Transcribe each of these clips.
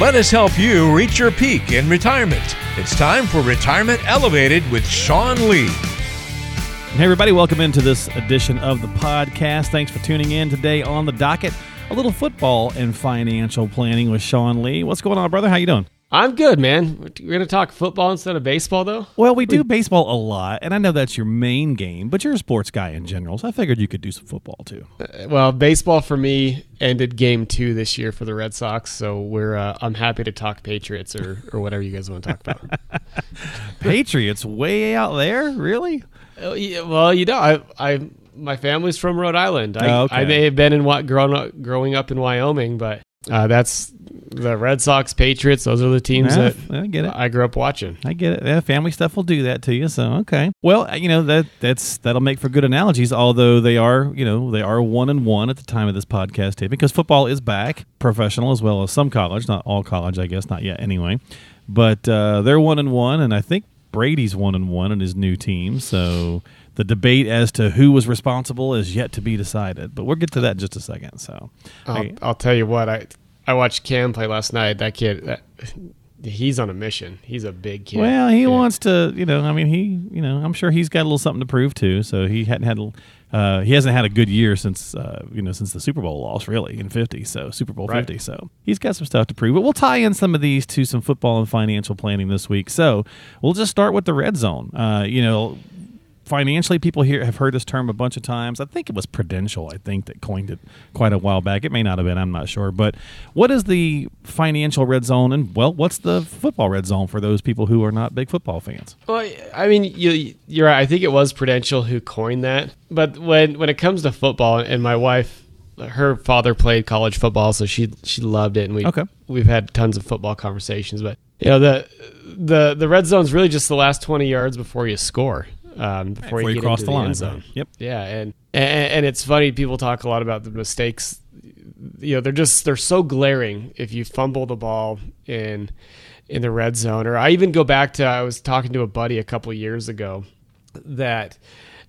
Let us help you reach your peak in retirement. It's time for Retirement Elevated with Sean Lee. Hey, everybody, welcome into this edition of the podcast. Thanks for tuning in today on the docket. A little football and financial planning with Sean Lee. What's going on, brother? How you doing? I'm good, man. We're going to talk football instead of baseball, though. Well, we do baseball a lot, and I know that's your main game, but you're a sports guy in general, so I figured you could do some football too. Uh, well, baseball for me ended game two this year for the Red Sox, so we're uh, I'm happy to talk Patriots or, or whatever you guys want to talk about. Patriots way out there, really? Uh, yeah, well, you know, I I my family's from Rhode Island. I, Oh, okay. I may have been in what grown up growing up in Wyoming, but uh, that's the Red Sox, Patriots. Those are the teams Yeah, that I get it. I grew up watching. I get it. Yeah, family stuff will do that to you. So okay. Well, uh, you know that that's that'll make for good analogies. Although they are, you know, they are one and one at the time of this podcast taping because football is back, professional as well as some college, not all college, I guess, not yet anyway. But uh, they're one and one, and I think Brady's one and one in his new team. So the debate as to who was responsible is yet to be decided. But we'll get to that in just a second. So I'll, I- I'll tell you what I I watched Cam play last night. That kid, that, he's on a mission. He's a big kid. Well, he Yeah. wants to, you know. I mean, he, you know, I'm sure he's got a little something to prove too. So he hadn't had, uh, he hasn't had a good year since, uh, you know, since the Super Bowl loss, really in '50. So Super Bowl Right. '50. So he's got some stuff to prove. But we'll tie in some of these to some football and financial planning this week. So we'll just start with the red zone. Uh, you know. Financially, people here have heard this term a bunch of times. I think it was Prudential, I think, that coined it quite a while back. It may not have been, I'm not sure. But what is the financial red zone? And, well, what's the football red zone for those people who are not big football fans? Well, I mean, you you're right. I think it was Prudential who coined that. But when when it comes to football, and my wife, her father played college football, so she she loved it, and we Okay. we've had tons of football conversations. But you know, the the the red zone's really just the last twenty yards before you score, um, before, you get cross into the line, end zone. right. Yep. Yeah, and, and and it's funny. People talk a lot about the mistakes. You know, they're just they're so glaring. If you fumble the ball in in the red zone, or I even go back to I was talking to a buddy a couple years ago that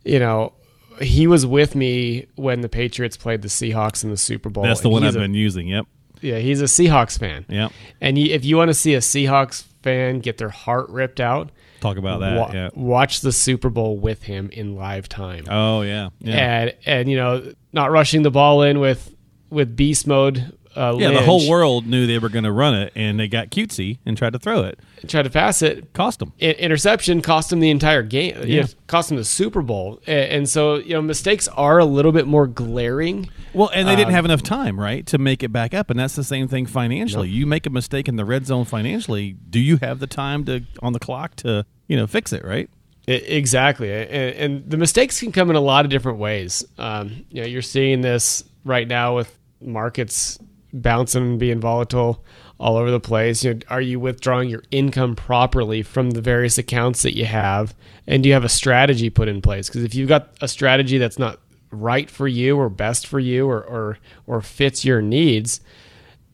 you know he was with me when the Patriots played the Seahawks in the Super Bowl. That's the one I've a- been using. Yep. yeah, he's a Seahawks fan. Yep. And you, if you want to see a Seahawks fan get their heart ripped out, Talk about that. wa- yeah. watch the Super Bowl with him in live time. Oh, yeah. Yeah. And and you know, not rushing the ball in with with beast mode. Uh, yeah, the whole world knew they were going to run it, and they got cutesy and tried to throw it. tried to pass it. Cost them. I- interception cost him the entire game. You Yeah. know, cost him the Super Bowl. And so you know, mistakes are a little bit more glaring. Well, and they didn't Um, have enough time, right, to make it back up. And that's the same thing financially. You make a mistake in the red zone financially. Do you have the time to on the clock to you know fix it, right? Exactly, and, and the mistakes can come in a lot of different ways. Um, you know, you're seeing this right now with markets bouncing and being volatile all over the place. You know, are you withdrawing your income properly from the various accounts that you have, and do you have a strategy put in place? Because if you've got a strategy that's not right for you or best for you or or, or fits your needs,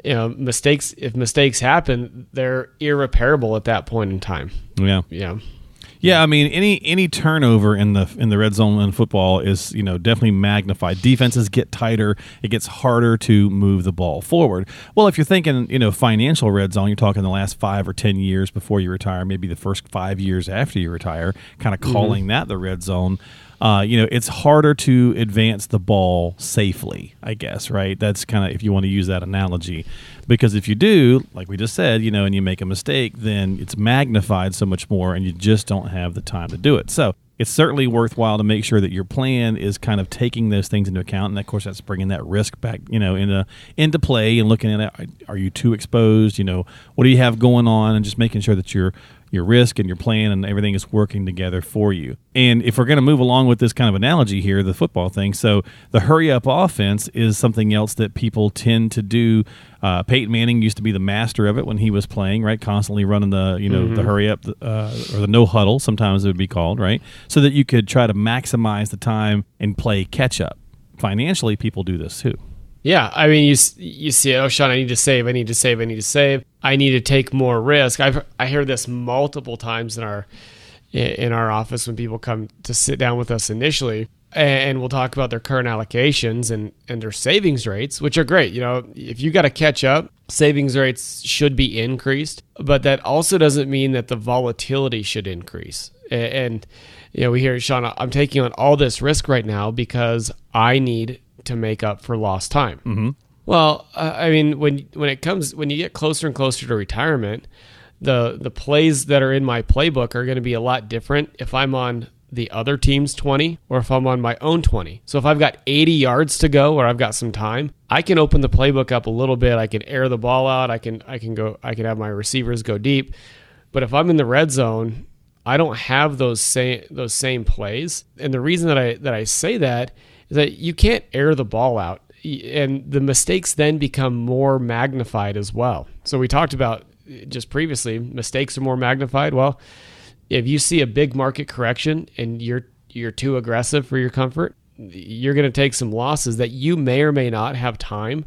you know, mistakes. If mistakes happen, they're irreparable at that point in time. Yeah. Yeah. Yeah, I mean any any turnover in the in the red zone in football is you know definitely magnified. Defenses get tighter; it gets harder to move the ball forward. Well, if you're thinking you know financial red zone, you're talking the last five or ten years before you retire, maybe the first five years after you retire, kind of mm-hmm. calling that the red zone. Uh, you know, it's harder to advance the ball safely, I guess, right? That's kind of if you want to use that analogy. Because if you do, like we just said, you know, and you make a mistake, then it's magnified so much more and you just don't have the time to do it. So it's certainly worthwhile to make sure that your plan is kind of taking those things into account. And of course, that's bringing that risk back, you know, into, into play and looking at it. Are you too exposed? You know, what do you have going on? And just making sure that you're, your risk and your plan and everything is working together for you. And if we're going to move along with this kind of analogy here, the football thing, so the hurry up offense is something else that people tend to do. Uh, Peyton Manning used to be the master of it when he was playing, right? Constantly running the, you know, the hurry up uh, or the no huddle, sometimes it would be called, right? So that you could try to maximize the time and play catch up. Financially, people do this too. Yeah, I mean, you you see, it. oh, Sean, I need to save, I need to save, I need to save, I need to take more risk. I've I hear this multiple times in our in our office when people come to sit down with us initially. and we'll talk about their current allocations and, and their savings rates, which are great. You know, if you got to catch up, savings rates should be increased, but that also doesn't mean that the volatility should increase. And, you know, we hear, Sean, I'm taking on all this risk right now because I need to make up for lost time. Mm-hmm. Well, uh, I mean, when when it comes when you get closer and closer to retirement, the the plays that are in my playbook are going to be a lot different if I'm on the other team's 20 or if I'm on my own 20. So if I've got 80 yards to go or I've got some time, I can open the playbook up a little bit. I can air the ball out. I can I can go I can have my receivers go deep. But if I'm in the red zone, I don't have those same those same plays. And the reason that I that I say that that you can't air the ball out and the mistakes then become more magnified as well. So we talked about uh, just previously, mistakes are more magnified. Well, if you see a big market correction and you're you're too aggressive for your comfort, you're going to take some losses that you may or may not have time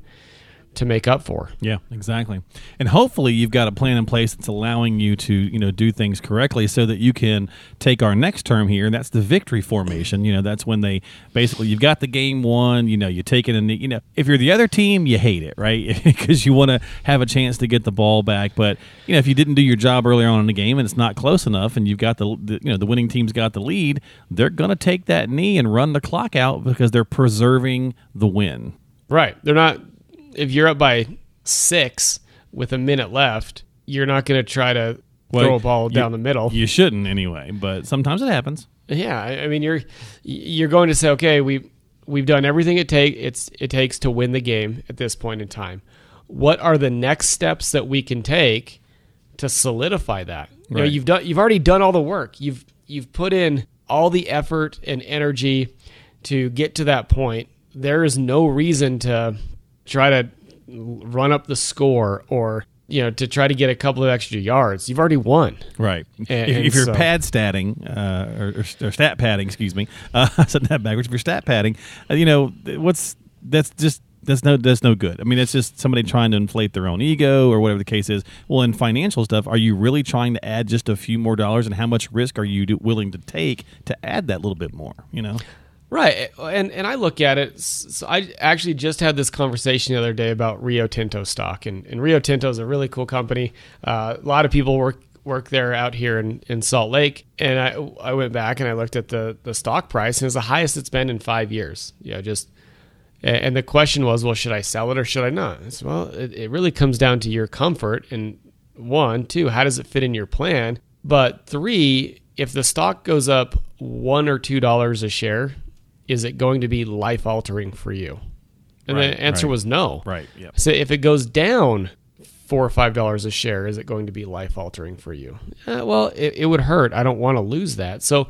to make up for. Yeah, exactly. And hopefully you've got a plan in place that's allowing you to, you know, do things correctly so that you can take our next term here, and that's the victory formation. You know, that's when they basically you've got the game won, you know, you take it and you know, if you're the other team, you hate it, right? because you want to have a chance to get the ball back, but you know, if you didn't do your job earlier on in the game and it's not close enough and you've got the, the you know, the winning team's got the lead, they're going to take that knee and run the clock out because they're preserving the win. Right. They're not if you're up by six with a minute left, you're not going to try to well, throw a ball down the middle. You shouldn't anyway, but sometimes it happens. Yeah, I mean you're you're going to say, okay, we we've done everything it take it's it takes to win the game at this point in time. What are the next steps that we can take to solidify that? Right. You know, you've done you've already done all the work. You've you've put in all the effort and energy to get to that point. There is no reason to try to run up the score or you know to try to get a couple of extra yards you've already won right and, if, if, you're so. pad statting uh, or, or, or, stat padding excuse me uh, i said that backwards if you're stat padding uh, you know what's that's just that's no that's no good. I mean, it's just somebody trying to inflate their own ego or whatever the case is. Well, in financial stuff, are you really trying to add just a few more dollars, and how much risk are you do, willing to take to add that little bit more? You know. Right, and and I look at it. So I actually just had this conversation the other day about Rio Tinto stock, and, and Rio Tinto is a really cool company. Uh, a lot of people work work there out here in, in Salt Lake, and I I went back and I looked at the the stock price, and it's the highest it's been in five years. Yeah, just and the question was, well, should I sell it or should I not? Said, well, it, it really comes down to your comfort, and one, two, how does it fit in your plan? But three, if the stock goes up one or two dollars a share is it going to be life altering for you? And right, the answer right. was no. Right. Yeah. So if it goes down four or five dollars a share, is it going to be life altering for you? Uh, well, it, it, would hurt. I don't want to lose that. So,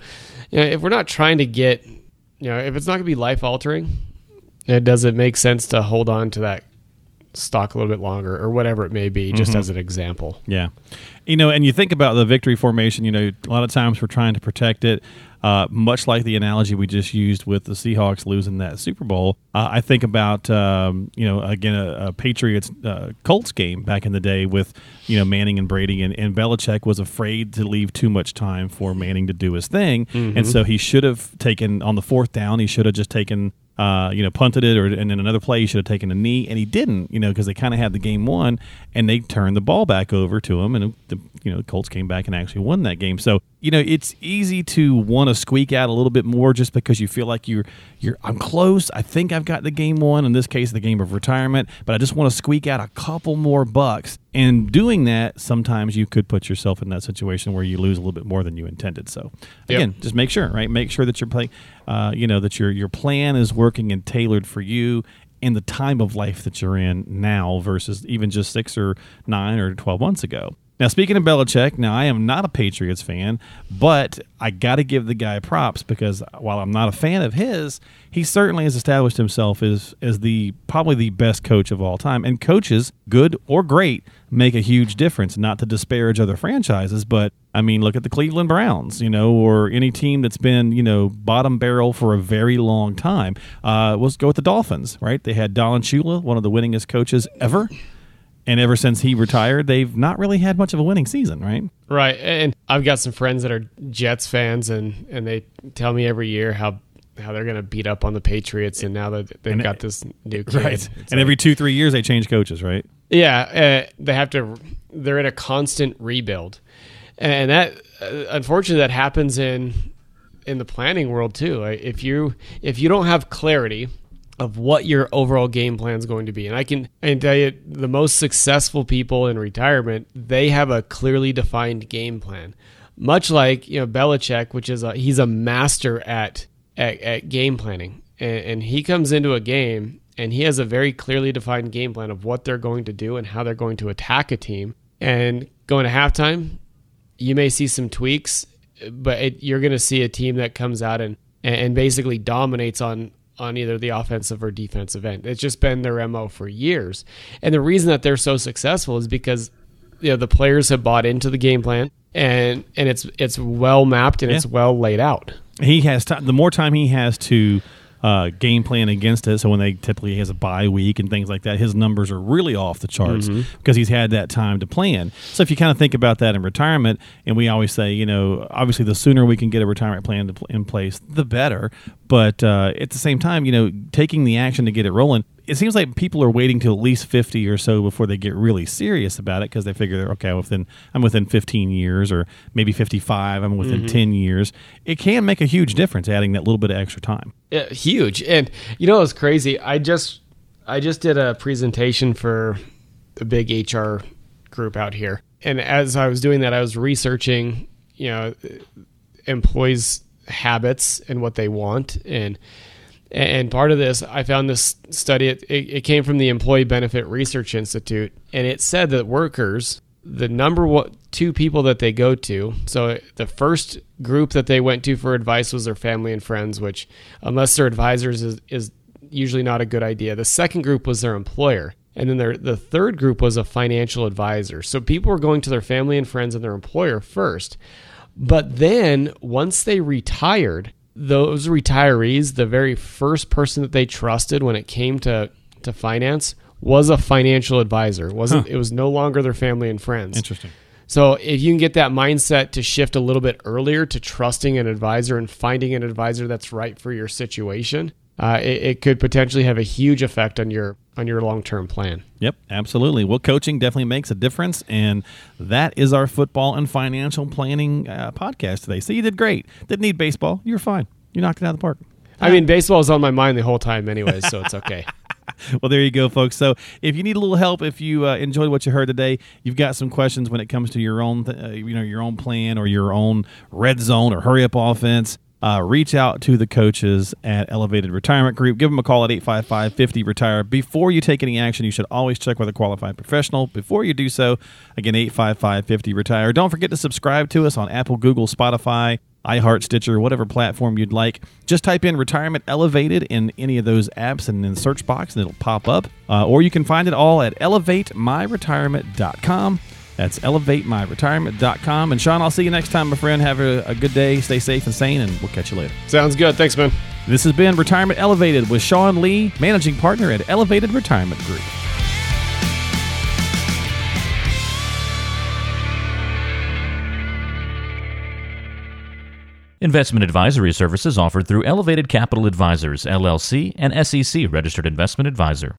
you know, if we're not trying to get, you know, if it's not going to be life altering, it does it make sense to hold on to that stock a little bit longer or whatever it may be, just mm-hmm. as an example. Yeah. You know, and you think about the victory formation, you know, a lot of times we're trying to protect it. Uh, much like the analogy we just used with the Seahawks losing that Super Bowl, uh, I think about um, you know again a, a Patriots uh, Colts game back in the day with you know Manning and Brady, and, and Belichick was afraid to leave too much time for Manning to do his thing, mm-hmm. and so he should have taken on the fourth down. He should have just taken uh, you know, punted it, or and in another play he should have taken a knee, and he didn't, you know, because they kind of had the game won, and they turned the ball back over to him, and the you know the Colts came back and actually won that game. So you know, it's easy to want to squeak out a little bit more just because you feel like you're you're I'm close. I think I've got the game won. In this case, the game of retirement, but I just want to squeak out a couple more bucks. And doing that, sometimes you could put yourself in that situation where you lose a little bit more than you intended. So again, yep. just make sure, right? Make sure that you're playing, uh, you know, that your your plan is working and tailored for you in the time of life that you're in now versus even just six or nine or 12 months ago. Now, speaking of Belichick, now I am not a Patriots fan, but I got to give the guy props because while I'm not a fan of his, he certainly has established himself as as the probably the best coach of all time. And coaches, good or great, make a huge difference. Not to disparage other franchises, but I mean, look at the Cleveland Browns, you know, or any team that's been you know bottom barrel for a very long time. Uh, let's go with the Dolphins, right? They had Don Shula, one of the winningest coaches ever and ever since he retired, they've not really had much of a winning season, right? Right. And I've got some friends that are Jets fans, and and they tell me every year how how they're going to beat up on the Patriots, and now that they've And got it- this new kid, Right. it's And like- every two, three years, they change coaches, right? yeah, uh, they have to. They're in a constant rebuild, and that uh, unfortunately that happens in in the planning world too. If you if you don't have clarity of what your overall game plan is going to be, and I can I tell you the most successful people in retirement they have a clearly defined game plan. Much like you know Belichick, which is a he's a master at at, at game planning, and, and he comes into a game and he has a very clearly defined game plan of what they're going to do and how they're going to attack a team. And going to halftime, you may see some tweaks, but it, you're going to see a team that comes out and and basically dominates on on either the offensive or defensive end. It's just been their mo for years, and the reason that they're so successful is because you know the players have bought into the game plan and and it's it's well mapped and it's well laid out. He has time. The more time he has to uh, game plan against it, so when they typically has a bye week and things like that, his numbers are really off the charts because he's had that time to plan. So if you kind of think about that in retirement, and we always say, you know, obviously the sooner we can get a retirement plan in place, the better. But uh, at the same time, you know, taking the action to get it rolling. It seems like people are waiting till at least fifty or so before they get really serious about it because they figure, okay, within I'm within 15 years or maybe 55, I'm within mm-hmm. 10 years. It can make a huge difference adding that little bit of extra time. Yeah, huge. And you know what's crazy? I just I just did a presentation for a big HR group out here. And as I was doing that, I was researching, you know, employees' habits and what they want and and part of this, I found this study. It, it, came from the Employee Benefit Research Institute, and it said that workers, the number one, two people that they go to. So the first group that they went to for advice was their family and friends, which, unless they're advisors, is, is usually not a good idea. The second group was their employer. And then their, the third group was a financial advisor. So people were going to their family and friends and their employer first. But then once they retired, those retirees, the very first person that they trusted when it came to, to finance was a financial advisor. It wasn't it was no longer their family and friends. Interesting. So if you can get that mindset to shift a little bit earlier to trusting an advisor and finding an advisor that's right for your situation, uh, it, it could potentially have a huge effect on your on your long term plan. Yep, absolutely. Well, coaching definitely makes a difference, and that is our football and financial planning uh, podcast today. So you did great. Didn't need baseball. You were fine. You knocked it out of the park. I mean, baseball is on my mind the whole time, anyways, so it's okay. Well, there you go, folks. So, if you need a little help, if you uh, enjoyed what you heard today, you've got some questions when it comes to your own, th- uh, you know, your own plan or your own red zone or hurry up offense. Uh, reach out to the coaches at Elevated Retirement Group. Give them a call at 855 50 Retire. Before you take any action, you should always check with a qualified professional. Before you do so, again, 855 50 Retire. Don't forget to subscribe to us on Apple, Google, Spotify, iHeart, Stitcher, whatever platform you'd like. Just type in Retirement Elevated in any of those apps and in the search box, and it'll pop up. Uh, or you can find it all at elevatemyretirement.com. That's elevatemyretirement.com. And Sean, I'll see you next time, my friend. Have a, a good day. Stay safe and sane, and we'll catch you later. Sounds good. Thanks, man. This has been Retirement Elevated with Sean Lee, managing partner at Elevated Retirement Group. Investment advisory services offered through Elevated Capital Advisors, LLC, and SEC registered investment advisor.